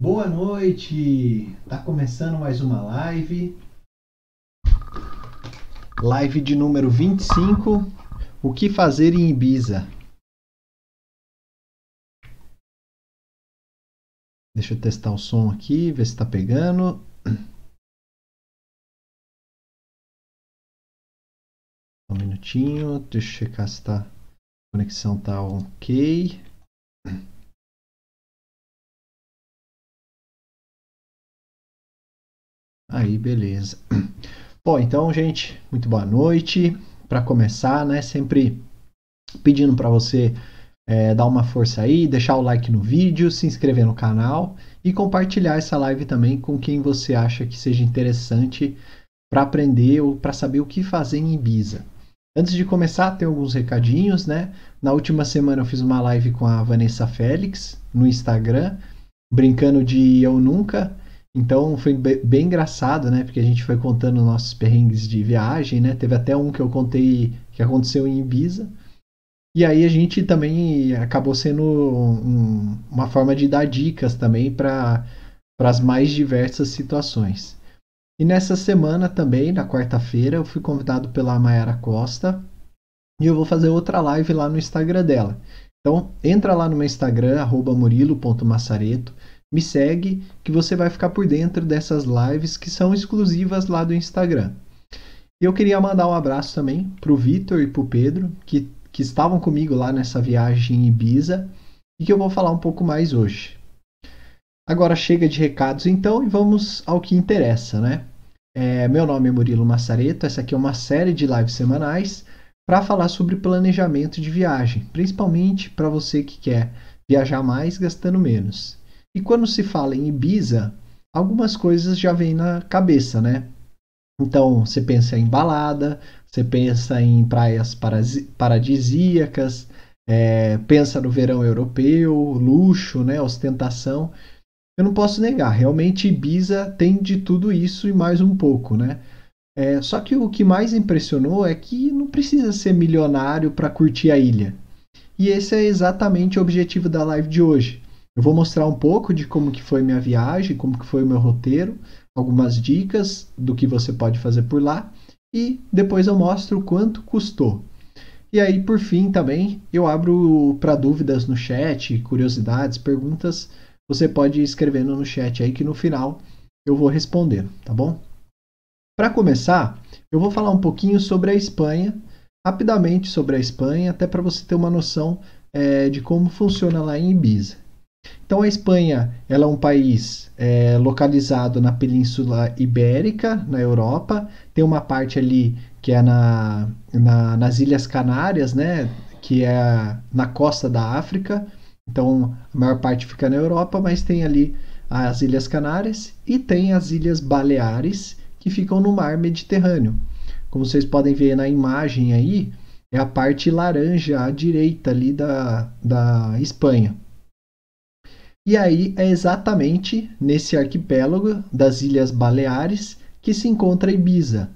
Boa noite! Tá começando mais uma live. Live de número 25. O que fazer em Ibiza? Deixa eu testar o som aqui, ver se tá pegando. Um minutinho, deixa eu checar se tá, a conexão tá ok. Aí, beleza. Bom, então, gente, muito boa noite. Para começar, né, sempre pedindo para você é, dar uma força aí, deixar o like no vídeo, se inscrever no canal e compartilhar essa live também com quem você acha que seja interessante para aprender ou para saber o que fazer em Ibiza. Antes de começar, tem alguns recadinhos, né? Na última semana eu fiz uma live com a Vanessa Félix no Instagram, brincando de eu nunca. Então foi bem engraçado, né? Porque a gente foi contando nossos perrengues de viagem, né? Teve até um que eu contei que aconteceu em Ibiza. E aí a gente também acabou sendo um, uma forma de dar dicas também para as mais diversas situações. E nessa semana também, na quarta-feira, eu fui convidado pela Mayara Costa e eu vou fazer outra live lá no Instagram dela. Então, entra lá no meu Instagram, murilo.massareto, me segue que você vai ficar por dentro dessas lives que são exclusivas lá do Instagram. Eu queria mandar um abraço também para o Vitor e para o Pedro, que, que estavam comigo lá nessa viagem em Ibiza e que eu vou falar um pouco mais hoje. Agora chega de recados então e vamos ao que interessa, né? É, meu nome é Murilo Massareto, essa aqui é uma série de lives semanais para falar sobre planejamento de viagem, principalmente para você que quer viajar mais gastando menos. E quando se fala em Ibiza, algumas coisas já vêm na cabeça, né? Então, você pensa em balada, você pensa em praias paradisíacas, é, pensa no verão europeu, luxo, né, ostentação. Eu não posso negar, realmente Ibiza tem de tudo isso e mais um pouco, né? É, só que o que mais impressionou é que não precisa ser milionário para curtir a ilha. E esse é exatamente o objetivo da live de hoje. Eu vou mostrar um pouco de como que foi minha viagem, como que foi o meu roteiro, algumas dicas do que você pode fazer por lá e depois eu mostro quanto custou. E aí, por fim, também eu abro para dúvidas no chat, curiosidades, perguntas. Você pode ir escrevendo no chat aí que no final eu vou responder, tá bom? Para começar, eu vou falar um pouquinho sobre a Espanha, rapidamente sobre a Espanha, até para você ter uma noção é, de como funciona lá em Ibiza. Então a Espanha ela é um país é, localizado na Península Ibérica, na Europa. Tem uma parte ali que é na, na, nas Ilhas Canárias, né? que é na costa da África. Então a maior parte fica na Europa, mas tem ali as Ilhas Canárias e tem as Ilhas Baleares que ficam no mar Mediterrâneo. Como vocês podem ver na imagem aí, é a parte laranja à direita ali da, da Espanha. E aí é exatamente nesse arquipélago das Ilhas Baleares que se encontra Ibiza.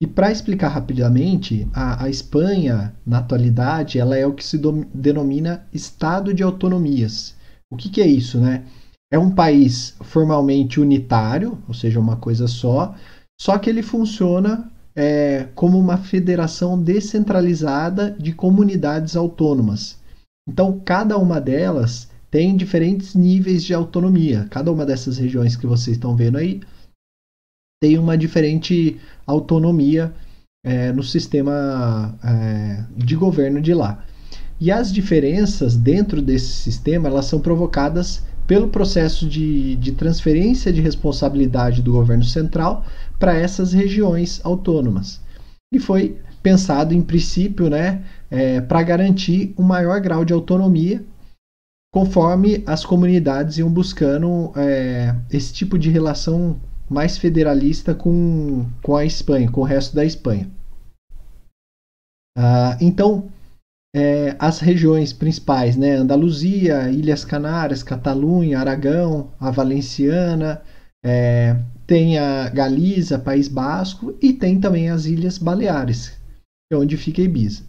E para explicar rapidamente, a, a, Espanha, na atualidade, ela é o que se do, denomina Estado de Autonomias. O que, que é isso, né? É um país formalmente unitário, ou seja, uma coisa só, só que ele funciona é, como uma federação descentralizada de comunidades autônomas. Então, cada uma delas tem diferentes níveis de autonomia. Cada uma dessas regiões que vocês estão vendo aí tem uma diferente autonomia é, no sistema é, de governo de lá. E as diferenças dentro desse sistema elas são provocadas pelo processo de, de transferência de responsabilidade do governo central para essas regiões autônomas. E foi pensado, em princípio, né, é, para garantir um maior grau de autonomia conforme as comunidades iam buscando é, esse tipo de relação mais federalista com, com a Espanha, com o resto da Espanha. Ah, então, é, as regiões principais, né, Andaluzia, Ilhas Canárias, Catalunha, Aragão, a Valenciana, é, tem a Galiza, País Basco e tem também as Ilhas Baleares, é onde fica Ibiza.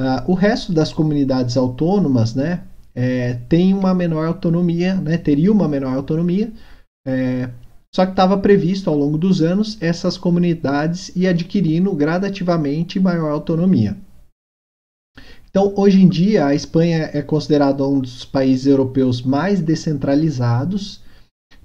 Ah, o resto das comunidades autônomas, né, é, tem uma menor autonomia, né, teria uma menor autonomia, é, só que estava previsto ao longo dos anos essas comunidades ir adquirindo gradativamente maior autonomia. Então, hoje em dia, a Espanha é considerada um dos países europeus mais descentralizados,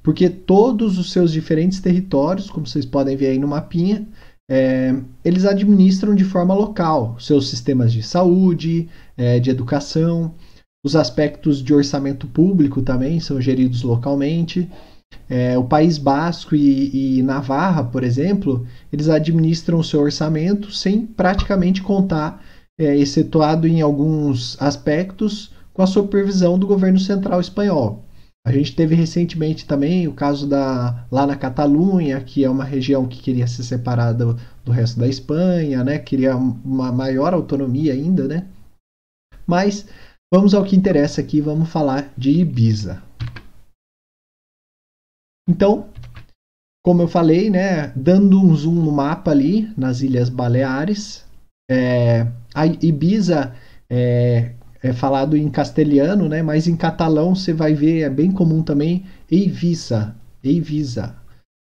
porque todos os seus diferentes territórios, como vocês podem ver aí no mapinha, é, eles administram de forma local seus sistemas de saúde, é, de educação, os aspectos de orçamento público também são geridos localmente. É, o País Basco e, e, Navarra, por exemplo, eles administram o seu orçamento sem praticamente contar, é, excetuado em alguns aspectos, com a supervisão do governo central espanhol. A gente teve recentemente também o caso da lá na Catalunha, que é uma região que queria ser separada do, do resto da Espanha, né? Queria uma maior autonomia ainda, né? Mas vamos ao que interessa aqui, vamos falar de Ibiza. Então, como eu falei, né, dando um zoom no mapa ali, nas Ilhas Baleares, é, a Ibiza é, é, falado em castelhano, né, mas em catalão você vai ver, é bem comum também, Eivisa, Eivisa.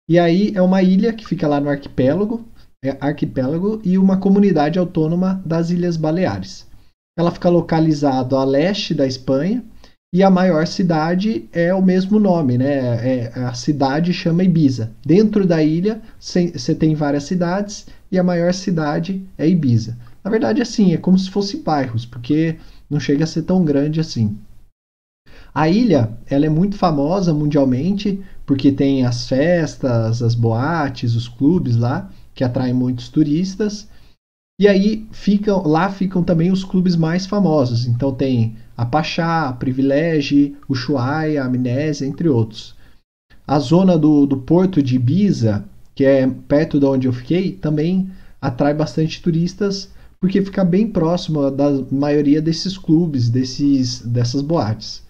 E aí é uma ilha que fica lá no arquipélago, é arquipélago e uma comunidade autônoma das Ilhas Baleares. Ela fica localizada a leste da Espanha, e a maior cidade é o mesmo nome, né? É, a cidade chama Ibiza. Dentro da ilha você tem várias cidades e a maior cidade é Ibiza. Na verdade, assim, é como se fosse bairros, porque não chega a ser tão grande assim. A ilha ela é muito famosa mundialmente porque tem as festas, as boates, os clubes lá que atraem muitos turistas. E aí ficam lá ficam também os clubes mais famosos. Então tem a Pachá, a Privilege, o Ushuaia, a Amnésia, entre outros. A zona do, do porto de Ibiza, que é perto de onde eu fiquei, também atrai bastante turistas porque fica bem próximo da maioria desses clubes, desses, dessas boates.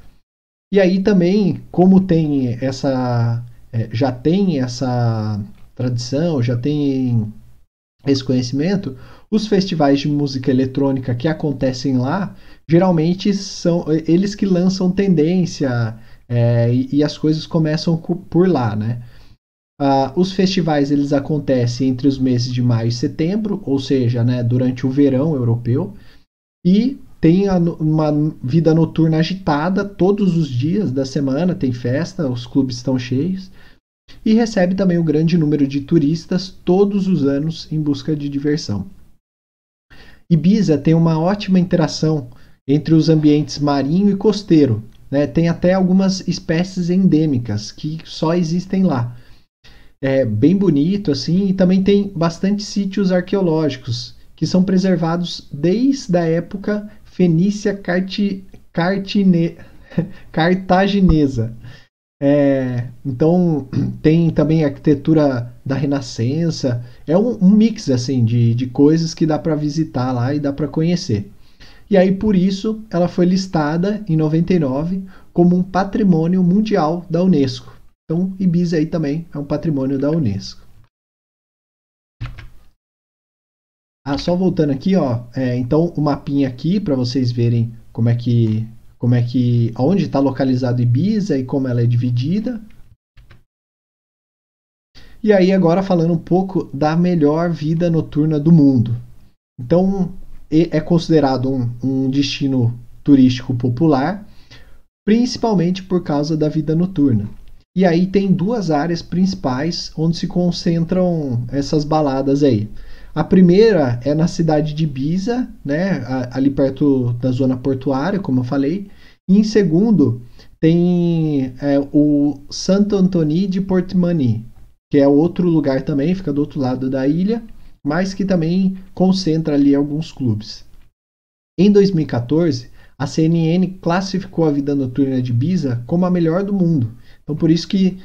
E aí também, como tem essa, é, já tem essa tradição, já tem esse conhecimento, os festivais de música eletrônica que acontecem lá, geralmente são eles que lançam tendência é, e, e, as coisas começam por lá, né? Uh, os festivais eles acontecem entre os meses de maio e setembro, ou seja, né, durante o verão europeu, e tem uma vida noturna agitada todos os dias da semana, tem festa, os clubes estão cheios, e recebe também um grande número de turistas todos os anos em busca de diversão. Ibiza tem uma ótima interação entre os ambientes marinho e costeiro. Né? Tem até algumas espécies endêmicas que só existem lá. É bem bonito assim e também tem bastante sítios arqueológicos que são preservados desde a época fenícia carti, cartine, cartaginesa. É, então tem também arquitetura da Renascença. É um, um mix assim de, de coisas que dá para visitar lá e dá para conhecer. E aí por isso ela foi listada em 99 como um patrimônio mundial da Unesco. Então Ibiza aí também é um patrimônio da Unesco. Ah, só voltando aqui, ó. É, então o mapinha aqui para vocês verem como é que como é que onde está localizado Ibiza e como ela é dividida. E aí agora falando um pouco da melhor vida noturna do mundo. Então é considerado um, um destino turístico popular, principalmente por causa da vida noturna. E aí tem duas áreas principais onde se concentram essas baladas aí. A primeira é na cidade de Ibiza, né, ali perto da zona portuária, como eu falei. E em segundo, tem é, o Santo Antoni de Portimani, que é outro lugar também, fica do outro lado da ilha, mas que também concentra ali alguns clubes. Em 2014, a CNN classificou a vida noturna de Ibiza como a melhor do mundo. Então por isso que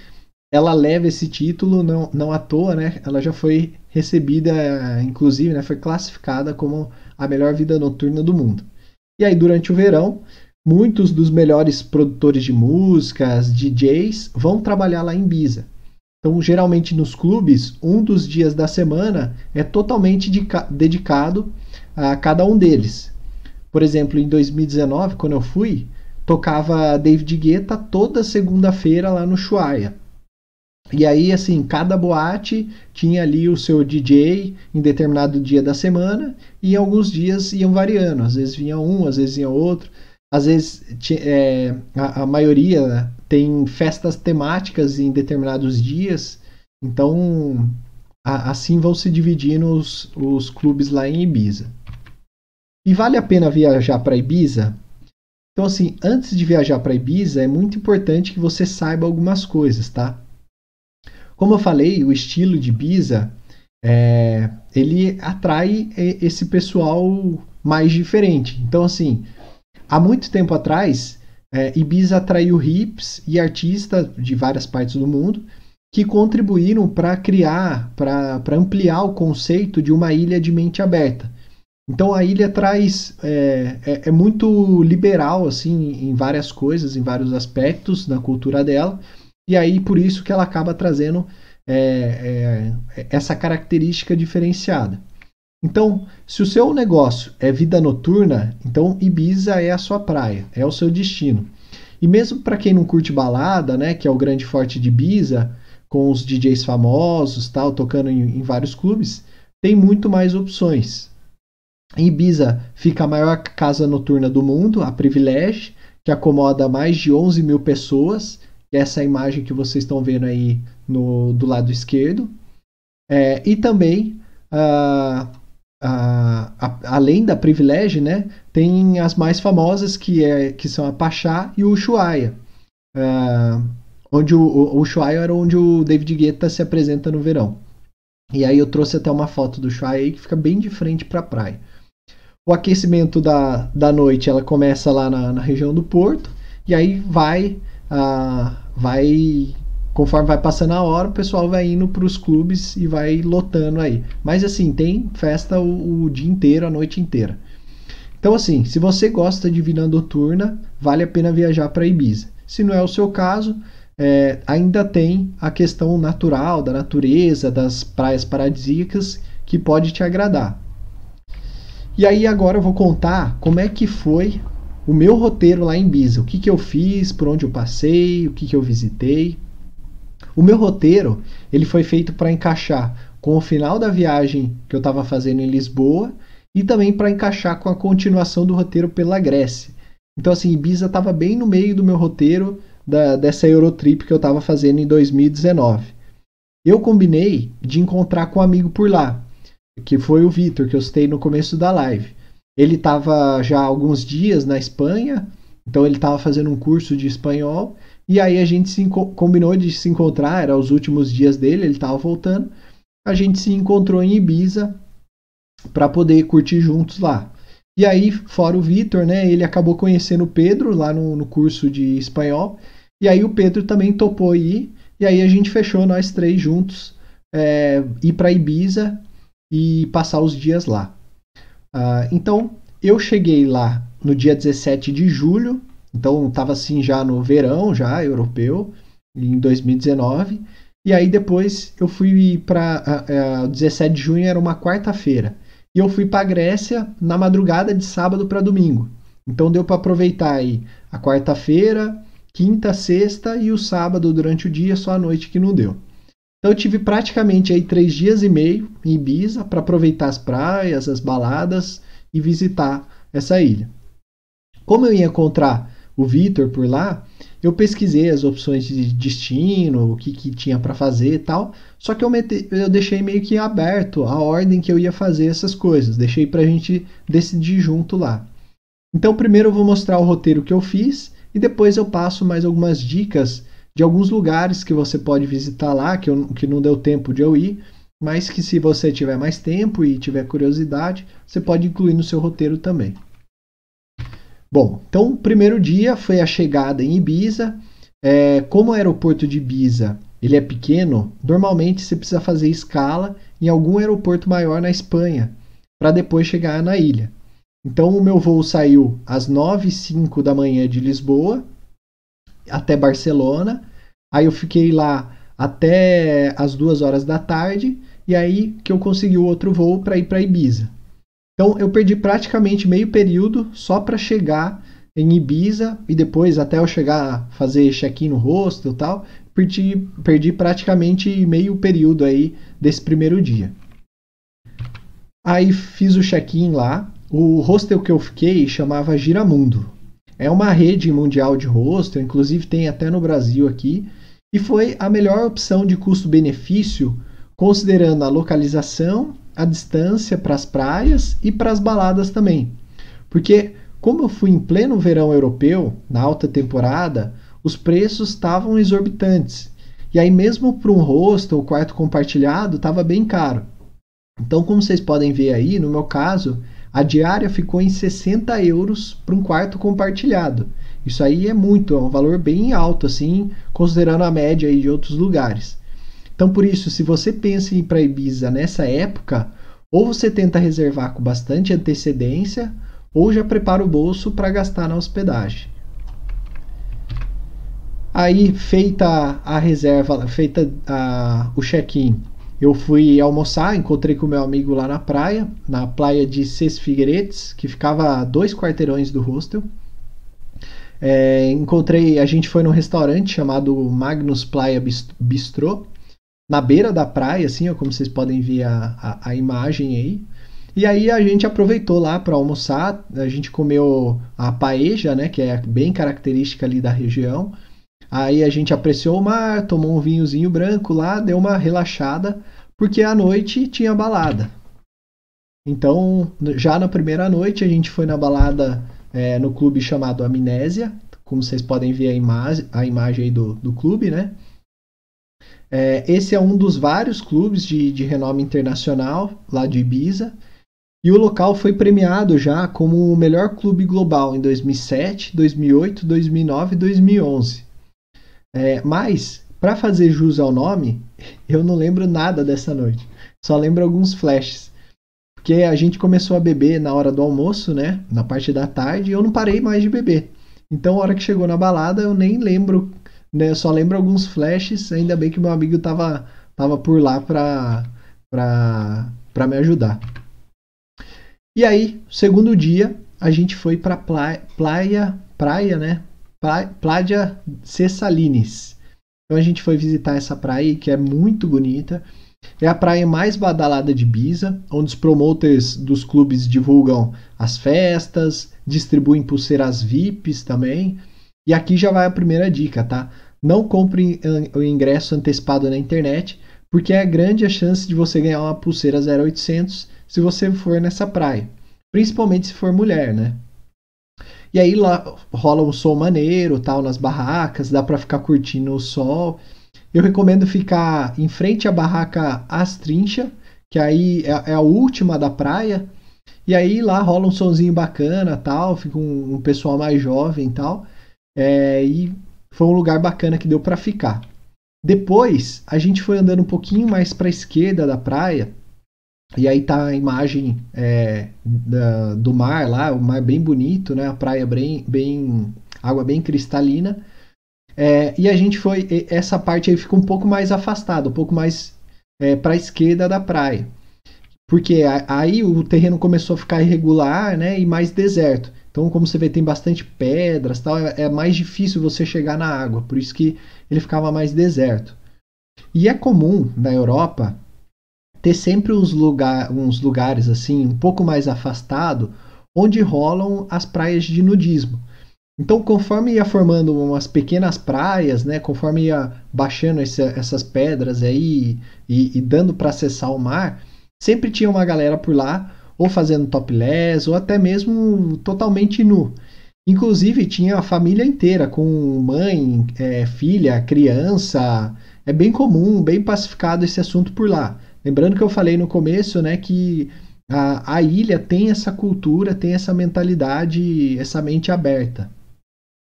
ela leva esse título não, não à toa, né? Ela já foi recebida, inclusive, né? foi classificada como a melhor vida noturna do mundo. E aí, durante o verão, muitos dos melhores produtores de músicas, DJs, vão trabalhar lá em Ibiza. Então, geralmente nos clubes, um dos dias da semana é totalmente dedicado a cada um deles. Por exemplo, em 2019, quando eu fui, tocava David Guetta toda segunda-feira lá no Chuaia. E aí, assim, cada boate tinha ali o seu DJ em determinado dia da semana e alguns dias iam variando. Às vezes vinha um, às vezes vinha outro. Às vezes é, a, a, maioria tem festas temáticas em determinados dias. Então, a, assim vão se dividindo os, os clubes lá em Ibiza. E vale a pena viajar para Ibiza? Então, assim, antes de viajar para Ibiza, é muito importante que você saiba algumas coisas, tá? Como eu falei, o estilo de Ibiza, é, ele atrai esse pessoal mais diferente. Então, assim, há muito tempo atrás, é, Ibiza atraiu hips e artistas de várias partes do mundo que contribuíram para criar, para ampliar o conceito de uma ilha de mente aberta. Então a ilha traz é, é, é, muito liberal assim em várias coisas, em vários aspectos da cultura dela, e aí por isso que ela acaba trazendo é, é, essa característica diferenciada. Então, se o seu negócio é vida noturna, então Ibiza é a sua praia, é o seu destino. E mesmo para quem não curte balada, né, que é o grande forte de Ibiza, com os DJs famosos, tal, tocando em, em vários clubes, tem muito mais opções. Em Ibiza fica a maior casa noturna do mundo, a Privilege, que acomoda mais de 11 mil pessoas. Essa é imagem que vocês estão vendo aí no, do lado esquerdo. É, e também, uh, uh, a, além da Privilege, né, tem as mais famosas, que, é, que são a Pachá e o Ushuaia. Uh, onde o, o, o Ushuaia era onde o David Guetta se apresenta no verão. E aí eu trouxe até uma foto do Ushuaia aí que fica bem de frente para a praia. O aquecimento da, da noite ela começa lá na, na região do Porto e aí vai, uh, vai conforme vai passando a hora, o pessoal vai indo para os clubes e vai lotando aí. Mas assim, tem festa o, o, dia inteiro, a noite inteira. Então assim, se você gosta de vida noturna, vale a pena viajar para Ibiza. Se não é o seu caso, é, ainda tem a questão natural, da natureza, das praias paradisíacas que pode te agradar. E aí agora eu vou contar como é que foi o meu roteiro lá em Ibiza, o que, que eu fiz, por onde eu passei, o que, que eu visitei. O meu roteiro ele foi feito para encaixar com o final da viagem que eu estava fazendo em Lisboa e também para encaixar com a continuação do roteiro pela Grécia. Então assim, Ibiza estava bem no meio do meu roteiro da, dessa Eurotrip que eu estava fazendo em 2019. Eu combinei de encontrar com um amigo por lá, que foi o Vitor, que eu citei no começo da live. Ele estava já há alguns dias na Espanha, então ele estava fazendo um curso de espanhol, e aí a gente se combinou de se encontrar, era os últimos dias dele, ele estava voltando. A gente se encontrou em Ibiza para poder curtir juntos lá. E aí, fora o Vitor, né, ele acabou conhecendo o Pedro lá no, no curso de espanhol, e aí o Pedro também topou ir, e aí a gente fechou nós três juntos é, ir para Ibiza e passar os dias lá. Uh, então, eu cheguei lá no dia 17 de julho, então estava assim já no verão, já europeu, em 2019. E aí depois eu fui para. Uh, uh, 17 de junho era uma quarta-feira. E eu fui para a Grécia na madrugada de sábado para domingo. Então deu para aproveitar aí a quarta-feira, quinta, sexta e o sábado durante o dia, só a noite que não deu. Então eu tive praticamente aí três dias e meio em Ibiza para aproveitar as praias, as baladas e visitar essa ilha. Como eu ia encontrar o Vitor por lá, eu pesquisei as opções de destino, o que, que tinha para fazer e tal. Só que eu, eu deixei meio que aberto a ordem que eu ia fazer essas coisas. Deixei para a gente decidir junto lá. Então, primeiro eu vou mostrar o roteiro que eu fiz e depois eu passo mais algumas dicas de alguns lugares que você pode visitar lá, que, eu, que não deu tempo de eu ir, mas que se você tiver mais tempo e tiver curiosidade, você pode incluir no seu roteiro também. Bom, então o primeiro dia foi a chegada em Ibiza. É, como o aeroporto de Ibiza ele é pequeno, normalmente você precisa fazer escala em algum aeroporto maior na Espanha para depois chegar na ilha. Então o meu voo saiu às 9 h da manhã de Lisboa até Barcelona. Aí eu fiquei lá até as duas horas da tarde e aí que eu consegui o outro voo para ir para Ibiza. Então eu perdi praticamente meio período só para chegar em Ibiza e depois até eu chegar a fazer check-in no hostel e tal, perdi, perdi praticamente meio período aí desse primeiro dia. Aí fiz o check-in lá. O hostel que eu fiquei chamava Giramundo. É uma rede mundial de hostel, inclusive tem até no Brasil aqui, e foi a melhor opção de custo-benefício, considerando a localização, a distância para as praias e para as baladas também. Porque, como eu fui em pleno verão europeu, na alta temporada, os preços estavam exorbitantes. E aí, mesmo para um hostel ou quarto compartilhado, estava bem caro. Então, como vocês podem ver aí, no meu caso, a diária ficou em 60 euros para um quarto compartilhado. Isso aí é muito, é um valor bem alto, assim, considerando a média aí de outros lugares. Então, por isso, se você pensa em ir para Ibiza nessa época, ou você tenta reservar com bastante antecedência, ou já prepara o bolso para gastar na hospedagem. Aí, feita a reserva, feita a, o check-in eu fui almoçar, encontrei com meu amigo lá na praia, na praia de Ses Figueiredes, que ficava a dois quarteirões do hostel. É, encontrei, a gente foi num restaurante chamado Magnus Playa Bistrô, na beira da praia, assim, ó, como vocês podem ver a, a, a imagem aí. E aí a gente aproveitou lá para almoçar, a gente comeu a paeja, né, que é bem característica ali da região. Aí a gente apreciou o mar, tomou um vinhozinho branco lá, deu uma relaxada, porque à noite tinha balada. Então, já na primeira noite, a gente foi na balada é, no clube chamado Amnésia, como vocês podem ver a, imagem, a imagem aí do, do clube, né? É, esse é um dos vários clubes de, de renome internacional lá de Ibiza. E o local foi premiado já como o melhor clube global em 2007, 2008, 2009 e 2011. É, mas, para fazer jus ao nome, eu não lembro nada dessa noite. Só lembro alguns flashes. Porque a gente começou a beber na hora do almoço, né? Na parte da tarde, e eu não parei mais de beber. Então, a hora que chegou na balada, eu nem lembro, né? Eu só lembro alguns flashes. Ainda bem que meu amigo tava, tava por lá pra, pra, pra me ajudar. E aí, segundo dia, a gente foi pra praia, praia, né? Praia Cessalines. Então a gente foi visitar essa praia que é muito bonita. É a praia mais badalada de Ibiza, onde os promoters dos clubes divulgam as festas, distribuem pulseiras VIPs também. E aqui já vai a primeira dica, tá? Não compre o ingresso antecipado na internet, porque é grande a chance de você ganhar uma pulseira 0800 se você for nessa praia. Principalmente se for mulher, né? E aí lá rola um som maneiro, tal, nas barracas, dá para ficar curtindo o sol. Eu recomendo ficar em frente à barraca Astrincha, que aí é, é a última da praia. E aí lá rola um sonzinho bacana, tal, fica um, um pessoal mais jovem, tal. É, e foi um lugar bacana que deu para ficar. Depois a gente foi andando um pouquinho mais para a esquerda da praia e aí tá a imagem é, da, do mar lá, o mar bem bonito, né? A praia bem, bem água bem cristalina. É, e a gente foi, essa parte aí fica um pouco mais afastada, um pouco mais é, para a esquerda da praia. Porque aí o terreno começou a ficar irregular, né? E mais deserto. Então, como você vê, tem bastante pedras, tal, é, é mais difícil você chegar na água. Por isso que ele ficava mais deserto. E é comum na Europa ter sempre uns, lugar, uns lugares assim um pouco mais afastado onde rolam as praias de nudismo. Então, conforme ia formando umas pequenas praias, né, conforme ia baixando esse, essas pedras aí e, e dando para acessar o mar, sempre tinha uma galera por lá, ou fazendo topless, ou até mesmo totalmente nu. Inclusive, tinha a família inteira, com mãe, é, filha, criança. É bem comum, bem pacificado esse assunto por lá. Lembrando que eu falei no começo, né, que a, a ilha tem essa cultura, tem essa mentalidade, essa mente aberta.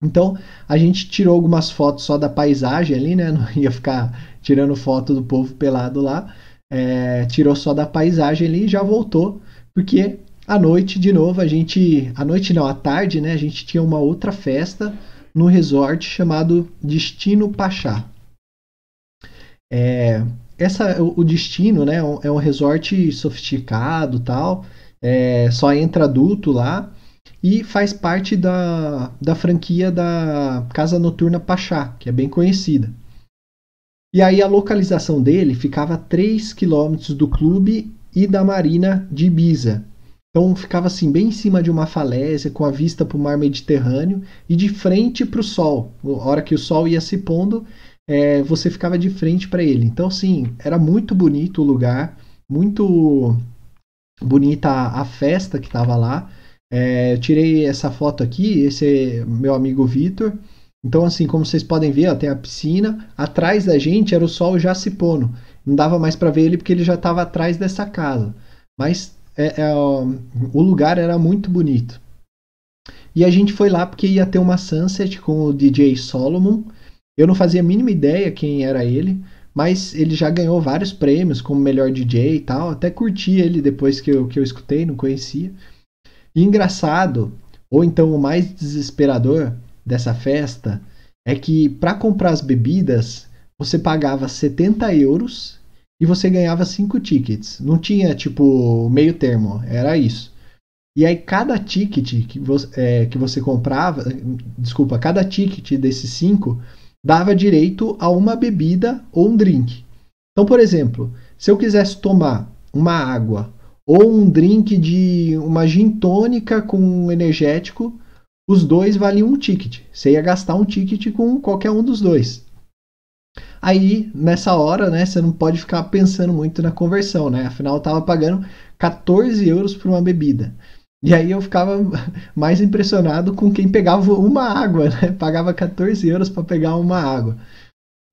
Então, a gente tirou algumas fotos só da paisagem ali, né? Não ia ficar tirando foto do povo pelado lá. É, tirou só da paisagem ali e já voltou, porque à noite, de novo, a gente. À noite não, à tarde, né? A gente tinha uma outra festa no resort chamado Destino Pachá. É, essa o, destino, né? É um resort sofisticado, tal. É, só entra adulto lá. e faz parte da, da franquia da Casa Noturna Pachá, que é bem conhecida. E aí a localização dele ficava a 3 quilômetros do clube e da marina de Ibiza. Então ficava assim bem em cima de uma falésia, com a vista para o mar Mediterrâneo e de frente para o sol. A hora que o sol ia se pondo, é, você ficava de frente para ele. Então, assim, era muito bonito o lugar, muito bonita a, a festa que estava lá. É, eu tirei essa foto aqui, esse é meu amigo Vitor. Então, assim, como vocês podem ver, ó, tem a piscina. Atrás da gente era o sol já se pondo. Não dava mais para ver ele porque ele já estava atrás dessa casa. Mas é, é, o lugar era muito bonito. E a gente foi lá porque ia ter uma sunset com o DJ Solomon. Eu não fazia a mínima ideia quem era ele, mas ele já ganhou vários prêmios como melhor DJ e tal. Até curti ele depois que eu, que eu escutei, não conhecia. E engraçado, ou então o mais desesperador dessa festa, é que para comprar as bebidas você pagava 70 euros e você ganhava 5 tickets. Não tinha tipo meio termo, era isso. E aí cada ticket que você, é, que você comprava, desculpa, cada ticket desses 5 dava direito a uma bebida ou um drink. Então, por exemplo, se eu quisesse tomar uma água ou um drink de uma gin tônica com um energético, os dois valiam um ticket. Você ia gastar um ticket com qualquer um dos dois. Aí, nessa hora, né, você não pode ficar pensando muito na conversão, né? Afinal, eu estava pagando 14 euros por uma bebida. E aí eu ficava mais impressionado com quem pegava uma água, né? Pagava 14 euros para pegar uma água.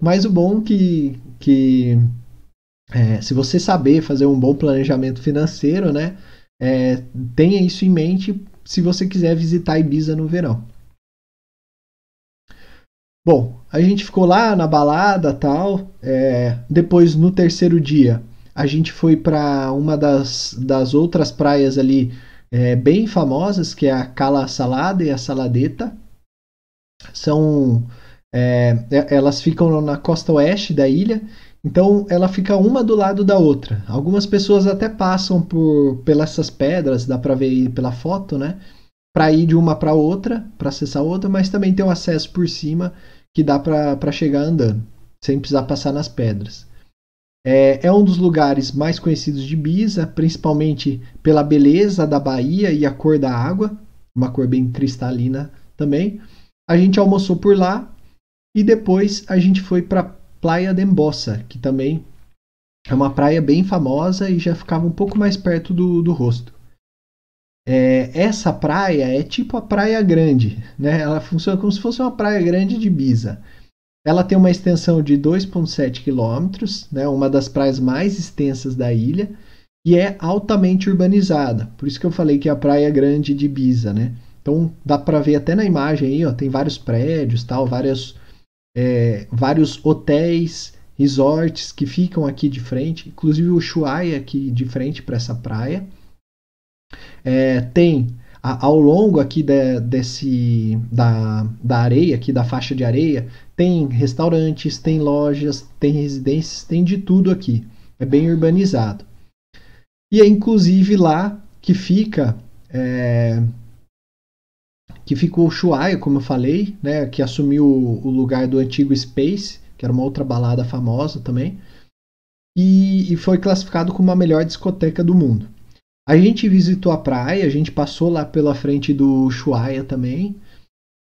Mas o bom que, que é, se você saber fazer um bom planejamento financeiro, né? É, tenha isso em mente se você quiser visitar Ibiza no verão. Bom, a gente ficou lá na balada tal. É, depois, no terceiro dia, a gente foi para uma das, das outras praias ali é, bem famosas, que é a Cala Salada e a Saladeta. São, é, é, elas ficam na costa oeste da ilha, então ela fica uma do lado da outra. Algumas pessoas até passam por pelas pedras, dá para ver pela foto, né? Para ir de uma para outra, para acessar outra, mas também tem um acesso por cima que dá para chegar andando, sem precisar passar nas pedras. É, é, um dos lugares mais conhecidos de Ibiza, principalmente pela beleza da baía e a cor da água, uma cor bem cristalina também. A gente almoçou por lá e depois a gente foi para Praia de Embossa, que também é uma praia bem famosa e já ficava um pouco mais perto do, do rosto. É, essa praia é tipo a Praia Grande, né? Ela funciona como se fosse uma praia grande de Ibiza. Ela tem uma extensão de 2,7 quilômetros, né, uma das praias mais extensas da ilha, e é altamente urbanizada. Por isso que eu falei que é a praia grande de Ibiza, né? Então dá para ver até na imagem aí, ó, tem vários prédios, tal, vários, é, vários hotéis, resorts que ficam aqui de frente, inclusive o Ushuaia aqui de frente para essa praia. É, tem a, ao longo aqui de, desse da, da areia, aqui da faixa de areia, tem restaurantes, tem lojas, tem residências, tem de tudo aqui. É bem urbanizado. E é inclusive lá que fica é, que ficou o Ushuaia, como eu falei, né, que assumiu o, lugar do antigo Space, que era uma outra balada famosa também, e, e foi classificado como a melhor discoteca do mundo. A gente visitou a praia, a gente passou lá pela frente do Ushuaia também,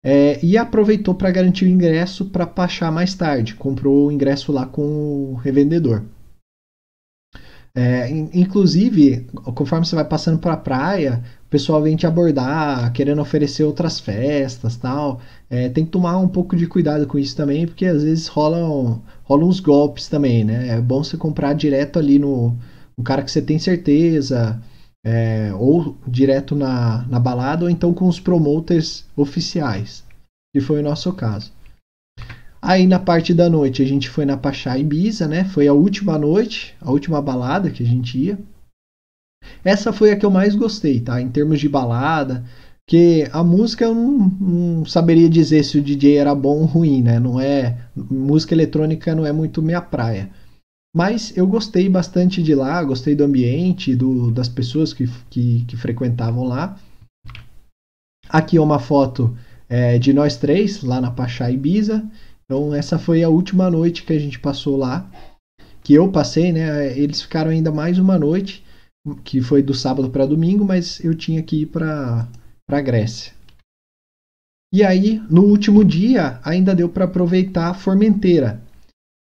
é, e aproveitou para garantir o ingresso para Pachá mais tarde. Comprou o ingresso lá com o revendedor. É, inclusive, conforme você vai passando para a praia, pessoal vem te abordar, querendo oferecer outras festas tal. É, tem que tomar um pouco de cuidado com isso também, porque às vezes rolam, rolam uns golpes também, né? É bom você comprar direto ali no, no cara que você tem certeza é, ou direto na, na balada, ou então com os promoters oficiais, que foi o nosso caso. Aí na parte da noite a gente foi na Pachá Ibiza, né? Foi a última noite, a última balada que a gente ia. Essa foi a que eu mais gostei, tá? Em termos de balada, que a música eu não, não, saberia dizer se o DJ era bom ou ruim, né? Não é música eletrônica não é muito minha praia. Mas eu gostei bastante de lá, gostei do ambiente, do, das pessoas que, que, que frequentavam lá. Aqui é uma foto é, de nós três lá na Pachá Ibiza. Então essa foi a última noite que a gente passou lá, que eu passei, né? Eles ficaram ainda mais uma noite, que foi do sábado para domingo, mas eu tinha que ir para para Grécia. E aí, no último dia, ainda deu para aproveitar a Formenteira.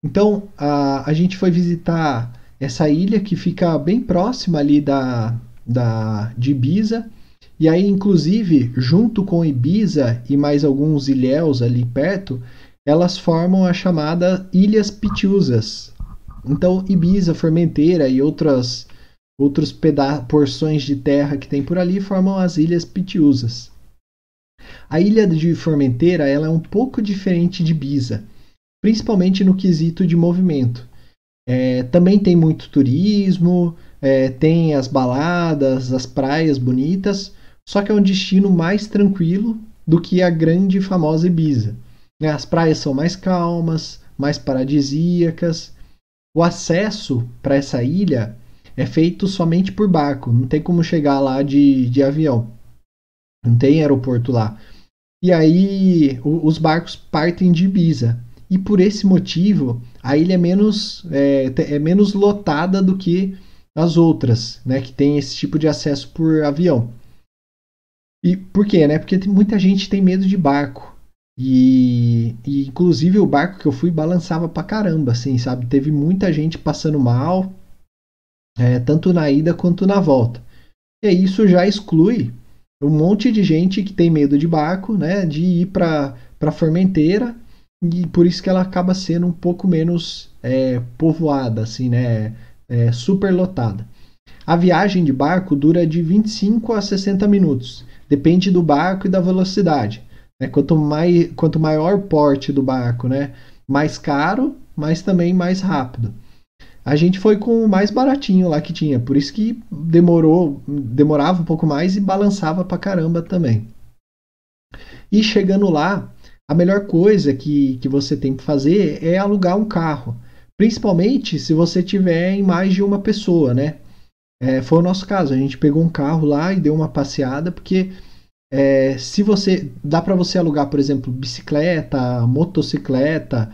Então, a, a gente foi visitar essa ilha que fica bem próxima ali da, da, de Ibiza. E aí, inclusive, junto com Ibiza e mais alguns ilhéus ali perto, elas formam a chamada Ilhas Pitiusas. Então, Ibiza, Formenteira e outras outros porções de terra que tem por ali formam as Ilhas Pitiusas. A ilha de Formenteira ela é um pouco diferente de Ibiza, principalmente no quesito de movimento. É, também tem muito turismo, é, tem as baladas, as praias bonitas, só que é um destino mais tranquilo do que a grande e famosa Ibiza. Né, as praias são mais calmas, mais paradisíacas. O acesso para essa ilha é feito somente por barco, não tem como chegar lá de, de avião. Não tem aeroporto lá. E aí o, os barcos partem de Ibiza. E por esse motivo, a ilha é menos, é, é menos lotada do que as outras, né, que tem esse tipo de acesso por avião. E por quê, né? Porque muita gente tem medo de barco. E, e, inclusive o barco que eu fui balançava pra caramba, assim, sabe? Teve muita gente passando mal, é, tanto na ida quanto na volta. E isso já exclui um monte de gente que tem medo de barco, né? De ir para para Formenteira e por isso que ela acaba sendo um pouco menos é, povoada, assim, né? É, super lotada. A viagem de barco dura de 25 a 60 minutos, depende do barco e da velocidade. Né? Quanto, mai, quanto maior o porte do barco, né? mais caro, mas também mais rápido. A gente foi com o mais baratinho lá que tinha, por isso que demorou, demorava um pouco mais e balançava pra caramba também. E chegando lá, a melhor coisa que, que você tem que fazer é alugar um carro. Principalmente se você tiver em mais de uma pessoa, né? É, foi o nosso caso. A gente pegou um carro lá e deu uma passeada, porque é, se você. Dá para você alugar, por exemplo, bicicleta, motocicleta,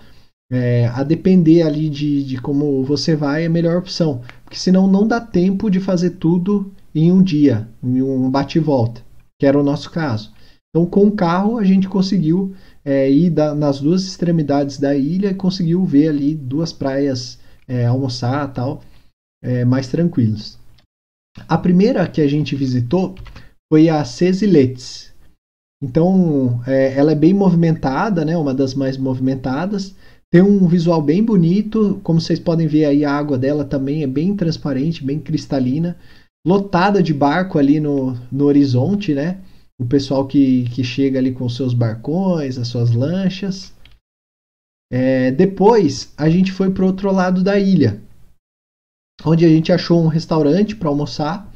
é, a depender ali de, de como você vai, é a melhor opção. Porque senão não dá tempo de fazer tudo em um dia, em um bate e volta, que era o nosso caso. Então, com o carro, a gente conseguiu é, ir da, nas duas extremidades da ilha e conseguiu ver ali duas praias, é, almoçar tal, é, mais tranquilos. A primeira que a gente visitou foi a Cesiletes. Então, é, ela é bem movimentada, né, uma das mais movimentadas. Tem um visual bem bonito, como vocês podem ver aí, a água dela também é bem transparente, bem cristalina, lotada de barco ali no, no horizonte, né? O pessoal que, que chega ali com seus barcões, as suas lanchas. É, depois a gente foi para o outro lado da ilha, onde a gente achou um restaurante para almoçar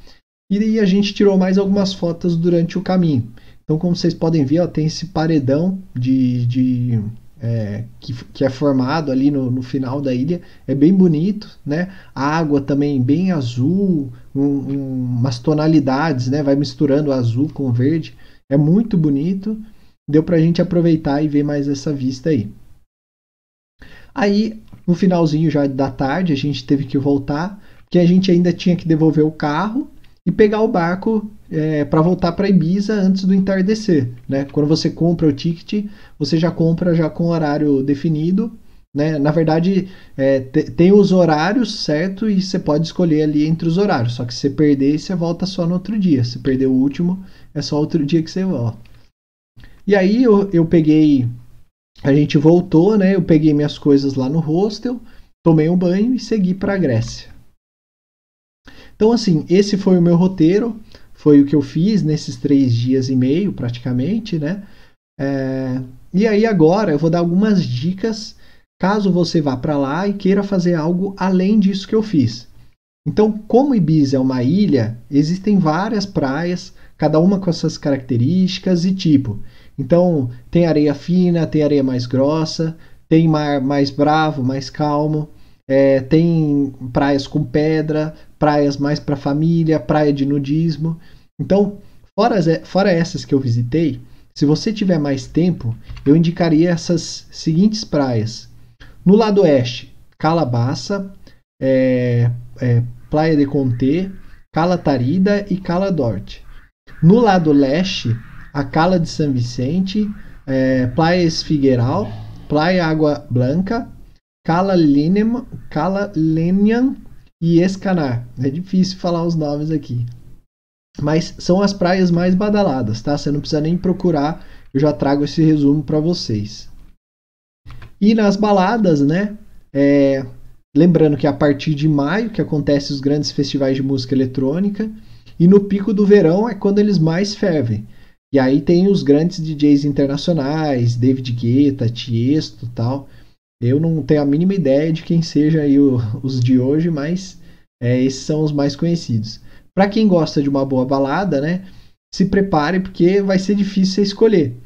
e a gente tirou mais algumas fotos durante o caminho. Então, como vocês podem ver, ó, tem esse paredão de, de é, que, que, é formado ali no, no, final da ilha. É bem bonito, né? A água também bem azul, um, um, umas tonalidades, né? Vai misturando azul com verde. É muito bonito. Deu para a gente aproveitar e ver mais essa vista aí. Aí, no finalzinho já da tarde, a gente teve que voltar, porque a gente ainda tinha que devolver o carro e pegar o barco é, para voltar para Ibiza antes do entardecer. Né? Quando você compra o ticket, você já compra já com horário definido. Né? Na verdade, é, tem os horários certo e você pode escolher ali entre os horários. Só que se você perder, você volta só no outro dia. Se perder o último, é só outro dia que você volta. E aí eu, eu peguei, a gente voltou, né? Eu peguei minhas coisas lá no hostel, tomei um banho e segui para a Grécia. Então, assim, esse foi o meu roteiro, foi o que eu fiz nesses três dias e meio, praticamente, né? É... E aí, agora, eu vou dar algumas dicas caso você vá para lá e queira fazer algo além disso que eu fiz. Então, como Ibiza é uma ilha, existem várias praias, cada uma com as suas características e tipo. Então, tem areia fina, tem areia mais grossa, tem mar mais bravo, mais calmo, é, tem praias com pedra, praias mais para família, praia de nudismo. Então, Fora, fora essas que eu visitei, se você tiver mais tempo, eu indicaria essas seguintes praias. No lado oeste, Calabaça, é, é, Praia de Conté, Cala Tarida e Cala Dorte. No lado leste, a Cala de São Vicente, é, Plaias Figueiral, Praia Água Blanca, Cala Lenian, Cala Lenian e Escanar. É difícil falar os nomes aqui. Mas são as praias mais badaladas, tá? Você não precisa nem procurar, eu já trago esse resumo para vocês. E nas baladas, né? É, lembrando que é a partir de maio que acontecem os grandes festivais de música eletrônica e no pico do verão é quando eles mais fervem. E aí tem os grandes DJs internacionais, David Guetta, Tiesto, tal. Eu não tenho a mínima ideia de quem seja aí o, os de hoje, mas é, esses são os mais conhecidos. Para quem gosta de uma boa balada, né? Se prepare porque vai ser difícil você escolher.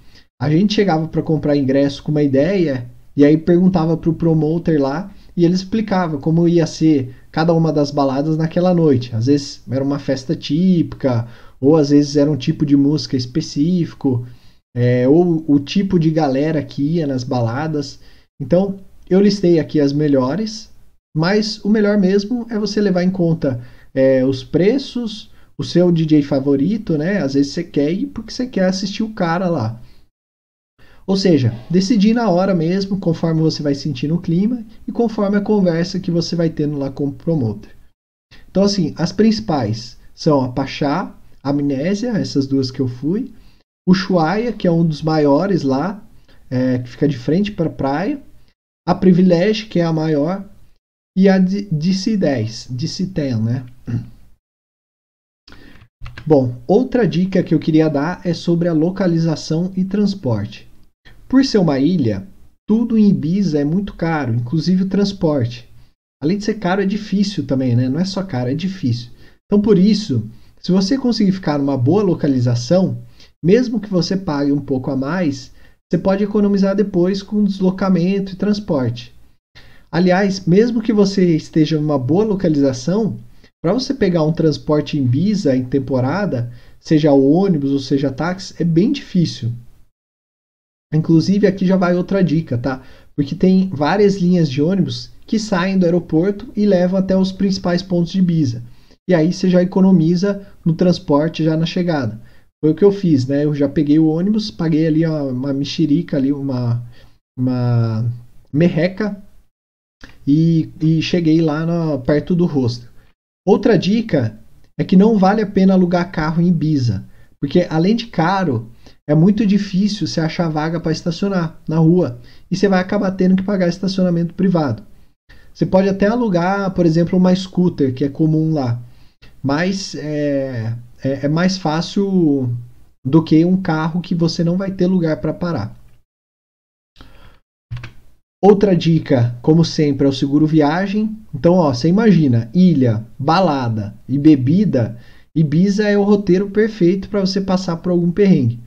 A gente chegava para comprar ingresso com uma ideia e aí perguntava para o promoter lá e ele explicava como ia ser cada uma das baladas naquela noite. Às vezes era uma festa típica, ou às vezes era um tipo de música específico, é, ou o tipo de galera que ia nas baladas. Então eu listei aqui as melhores, mas o melhor mesmo é você levar em conta é, os preços, o seu DJ favorito, né? Às vezes você quer ir porque você quer assistir o cara lá. Ou seja, decidir na hora mesmo, conforme você vai sentindo o clima e conforme a conversa que você vai tendo lá com o promoter. Então, assim, as principais são a Pachá, a Amnésia, essas duas que eu fui, o Chuaia, que é um dos maiores lá, é, que fica de frente para a praia, a Privilege, que é a maior, e a DC10, DC10, né? Bom, outra dica que eu queria dar é sobre a localização e transporte. Por ser uma ilha, tudo em Ibiza é muito caro, inclusive o transporte. Além de ser caro, é difícil também, né? Não é só caro, é difícil. Então, por isso, se você conseguir ficar numa boa localização, mesmo que você pague um pouco a mais, você pode economizar depois com deslocamento e transporte. Aliás, mesmo que você esteja em uma boa localização, para você pegar um transporte em Ibiza em temporada, seja ônibus ou seja táxi, é bem difícil. Inclusive, aqui já vai outra dica, tá? Porque tem várias linhas de ônibus que saem do aeroporto e levam até os principais pontos de Ibiza. E aí você já economiza no transporte já na chegada. Foi o que eu fiz, né? Eu já peguei o ônibus, paguei ali uma, uma mexerica, ali uma, uma merreca e, e cheguei lá no, perto do rosto. Outra dica é que não vale a pena alugar carro em Ibiza, porque além de caro, é muito difícil você achar vaga para estacionar na rua e você vai acabar tendo que pagar estacionamento privado. Você pode até alugar, por exemplo, uma scooter, que é comum lá, mas é, é, é mais fácil do que um carro que você não vai ter lugar para parar. Outra dica, como sempre, é o seguro viagem. Então, ó, você imagina, ilha, balada e bebida, Ibiza é o roteiro perfeito para você passar por algum perrengue.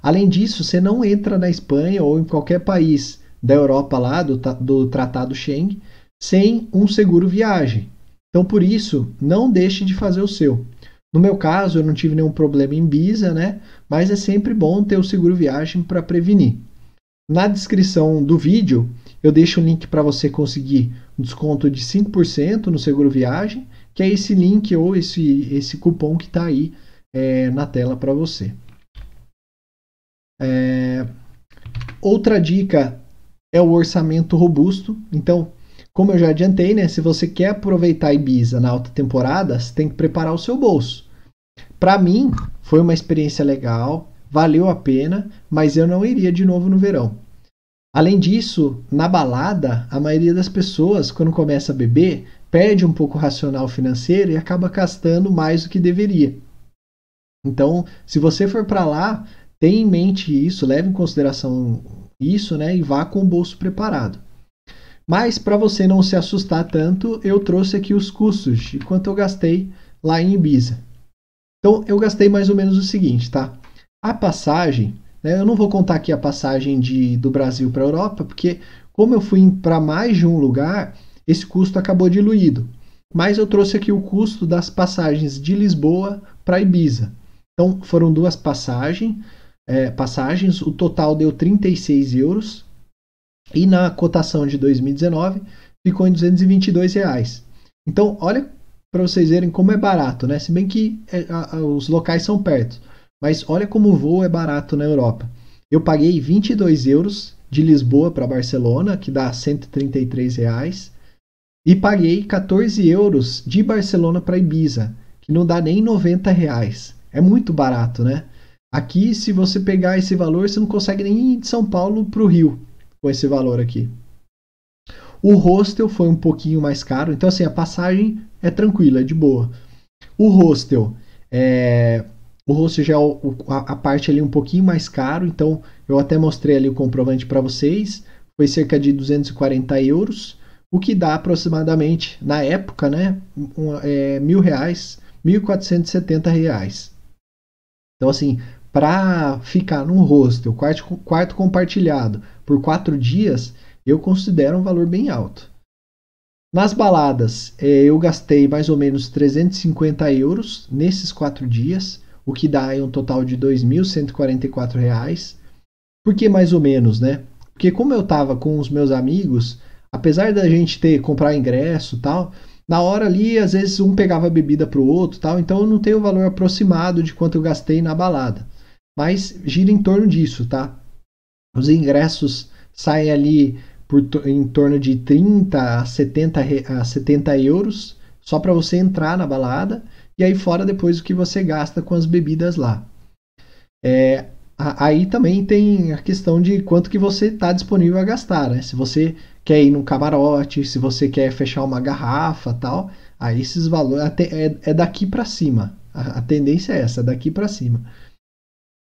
Além disso, você não entra na Espanha ou em qualquer país da Europa lá do, do Tratado Schengen sem um seguro viagem. Então, por isso, não deixe de fazer o seu. No meu caso, eu não tive nenhum problema em Ibiza, né? Mas é sempre bom ter o seguro viagem para prevenir. Na descrição do vídeo, eu deixo o link para você conseguir um desconto de 5% no seguro viagem, que é esse link ou esse, esse cupom que está aí é, na tela para você. É... Outra dica é o orçamento robusto. Então, como eu já adiantei, né, se você quer aproveitar Ibiza na alta temporada, você tem que preparar o seu bolso. Para mim, foi uma experiência legal, valeu a pena, mas eu não iria de novo no verão. Além disso, na balada, a maioria das pessoas, quando começa a beber, perde um pouco o racional financeiro e acaba gastando mais do que deveria. Então, se você for para lá, tenha em mente isso, leve em consideração isso, né, e vá com o bolso preparado. Mas para você não se assustar tanto, eu trouxe aqui os custos de quanto eu gastei lá em Ibiza. Então, eu gastei mais ou menos o seguinte, tá? A passagem? Eu não vou contar aqui a passagem de, do Brasil para a Europa, porque como eu fui para mais de um lugar, esse custo acabou diluído. Mas eu trouxe aqui o custo das passagens de Lisboa para Ibiza. Então foram duas passagens, é, passagens, o total deu 36 euros e na cotação de 2019 ficou em 222 reais. Então olha para vocês verem como é barato, né? Se bem que é, a, os locais são perto, mas olha como o voo é barato na Europa. Eu paguei 22 euros de Lisboa para Barcelona, que dá 133 reais, e paguei 14 euros de Barcelona para Ibiza, que não dá nem 90 reais. É muito barato, né? Aqui, se você pegar esse valor, você não consegue nem ir de São Paulo para o Rio com esse valor aqui. O hostel foi um pouquinho mais caro, então assim, a passagem é tranquila, é de boa. O hostel, é, o hostel já é o, a, a, parte ali um pouquinho mais caro, então eu até mostrei ali o comprovante para vocês, foi cerca de 240 euros, o que dá aproximadamente, na época, né, um, é, mil reais, 1.470 reais. Então assim, para ficar num hostel, quarto, quarto compartilhado, por quatro dias, eu considero um valor bem alto. Nas baladas, eh, eu gastei mais ou menos 350 euros nesses quatro dias, o que dá um total de R$ 2.144. Por que mais ou menos, né? Porque como eu estava com os meus amigos, apesar da gente ter comprar ingresso tal, na hora ali, às vezes um pegava bebida para o outro tal, então eu não tenho o valor aproximado de quanto eu gastei na balada. Mas gira em torno disso, tá? Os ingressos saem ali por, em torno de 30 a 70, a 70 euros só para você entrar na balada e aí fora depois o que você gasta com as bebidas lá. É, aí também tem a questão de quanto que você está disponível a gastar, né? Se você quer ir num camarote, se você quer fechar uma garrafa, tal, aí esses valores é, é daqui para cima. A, a, tendência é essa, daqui para cima.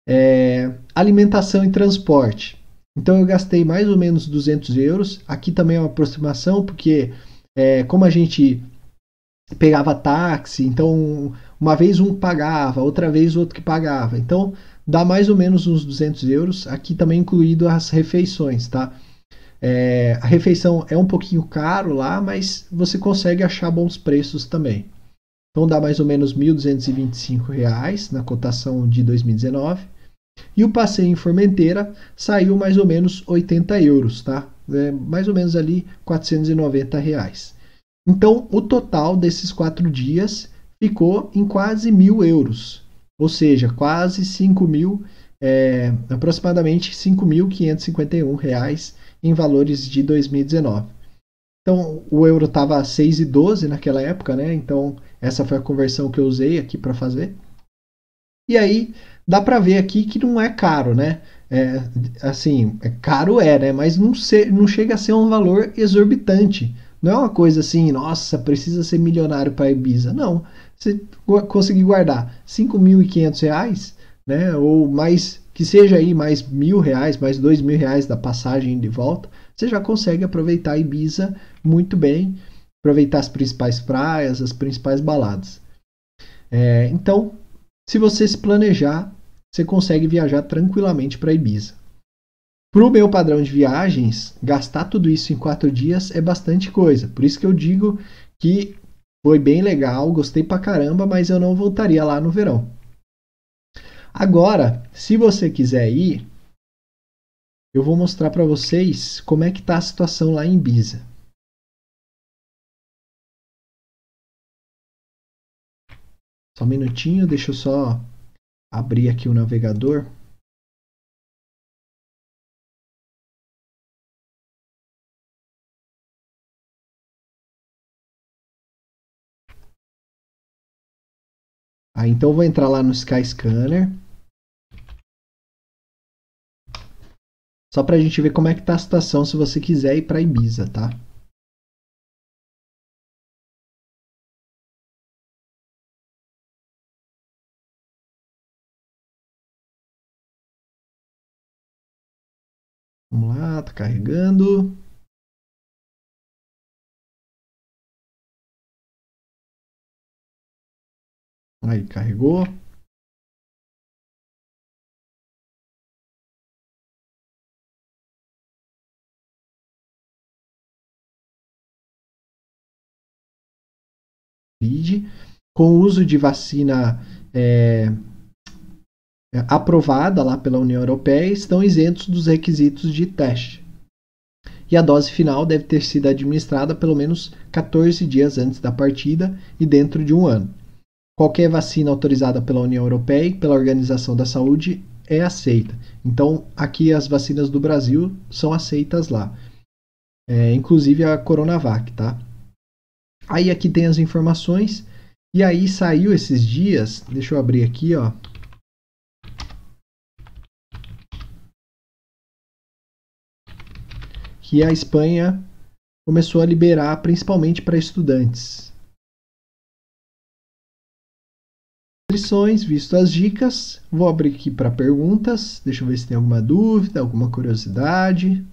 É, alimentação e transporte. Então eu gastei mais ou menos 200 euros. Aqui também é uma aproximação, porque é, como a gente pegava táxi, então uma vez um pagava, outra vez o outro que pagava. Então dá mais ou menos uns 200 euros. Aqui também incluído as refeições, tá? É, a refeição é um pouquinho caro lá, mas você consegue achar bons preços também. Então dá mais ou menos R$ 1.225 na cotação de 2019. E o passeio em Formenteira saiu mais ou menos 80 euros, tá? É mais ou menos ali 490 reais. Então, o total desses quatro dias ficou em quase mil euros, ou seja, quase 5 mil, é, aproximadamente 5.551 reais em valores de 2019. Então, o euro estava 6,12 naquela época, né? Então, essa foi a conversão que eu usei aqui para fazer. E aí, dá para ver aqui que não é caro, né? É, assim, é caro é, né? Mas não, não chega a ser um valor exorbitante. Não é uma coisa assim, nossa, precisa ser milionário para Ibiza. Não. Você conseguir guardar 5.500 reais, né? Ou mais, que seja aí mais mil reais, mais dois mil reais da passagem de volta, você já consegue aproveitar Ibiza muito bem, aproveitar as principais praias, as principais baladas. É, então, se você se planejar, você consegue viajar tranquilamente para Ibiza. Para o meu padrão de viagens, gastar tudo isso em quatro dias é bastante coisa. Por isso que eu digo que foi bem legal, gostei pra caramba, mas eu não voltaria lá no verão. Agora, se você quiser ir, eu vou mostrar para vocês como é que está a situação lá em Ibiza. Só um minutinho, deixa eu só abrir aqui o navegador. Aí então vou entrar lá no Skyscanner. Só para a gente ver como é que tá a situação se você quiser ir para Ibiza, tá? Vamos lá, tá carregando. Aí, carregou. Com o uso de vacina é, aprovada lá pela União Europeia estão isentos dos requisitos de teste. E a dose final deve ter sido administrada pelo menos 14 dias antes da partida e dentro de um ano. Qualquer vacina autorizada pela União Europeia e pela Organização da Saúde é aceita. Então, aqui as vacinas do Brasil são aceitas lá. É, inclusive a Coronavac, tá? Aí aqui tem as informações. E aí saiu esses dias, deixa eu abrir aqui, ó. Que a Espanha começou a liberar principalmente para estudantes. Inscrições, visto as dicas, vou abrir aqui para perguntas. Deixa eu ver se tem alguma dúvida, alguma curiosidade.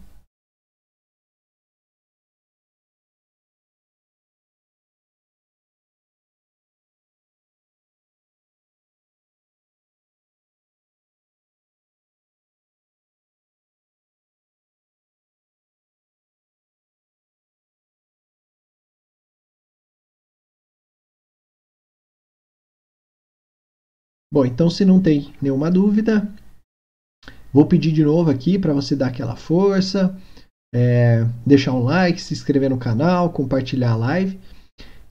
Bom, então se não tem nenhuma dúvida, vou pedir de novo aqui para você dar aquela força, é, deixar um like, se inscrever no canal, compartilhar a live.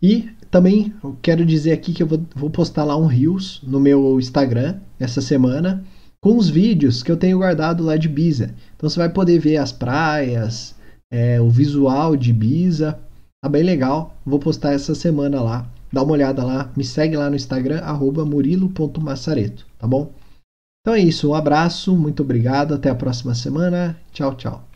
E também quero dizer aqui que eu vou, vou postar lá um Reels no meu Instagram essa semana com os vídeos que eu tenho guardado lá de Ibiza. Então você vai poder ver as praias, é, o visual de Ibiza. Tá bem legal. Vou postar essa semana lá dá uma olhada lá, me segue lá no Instagram, arroba murilo.massareto, tá bom? Então é isso, um abraço, muito obrigado, até a próxima semana, tchau, tchau.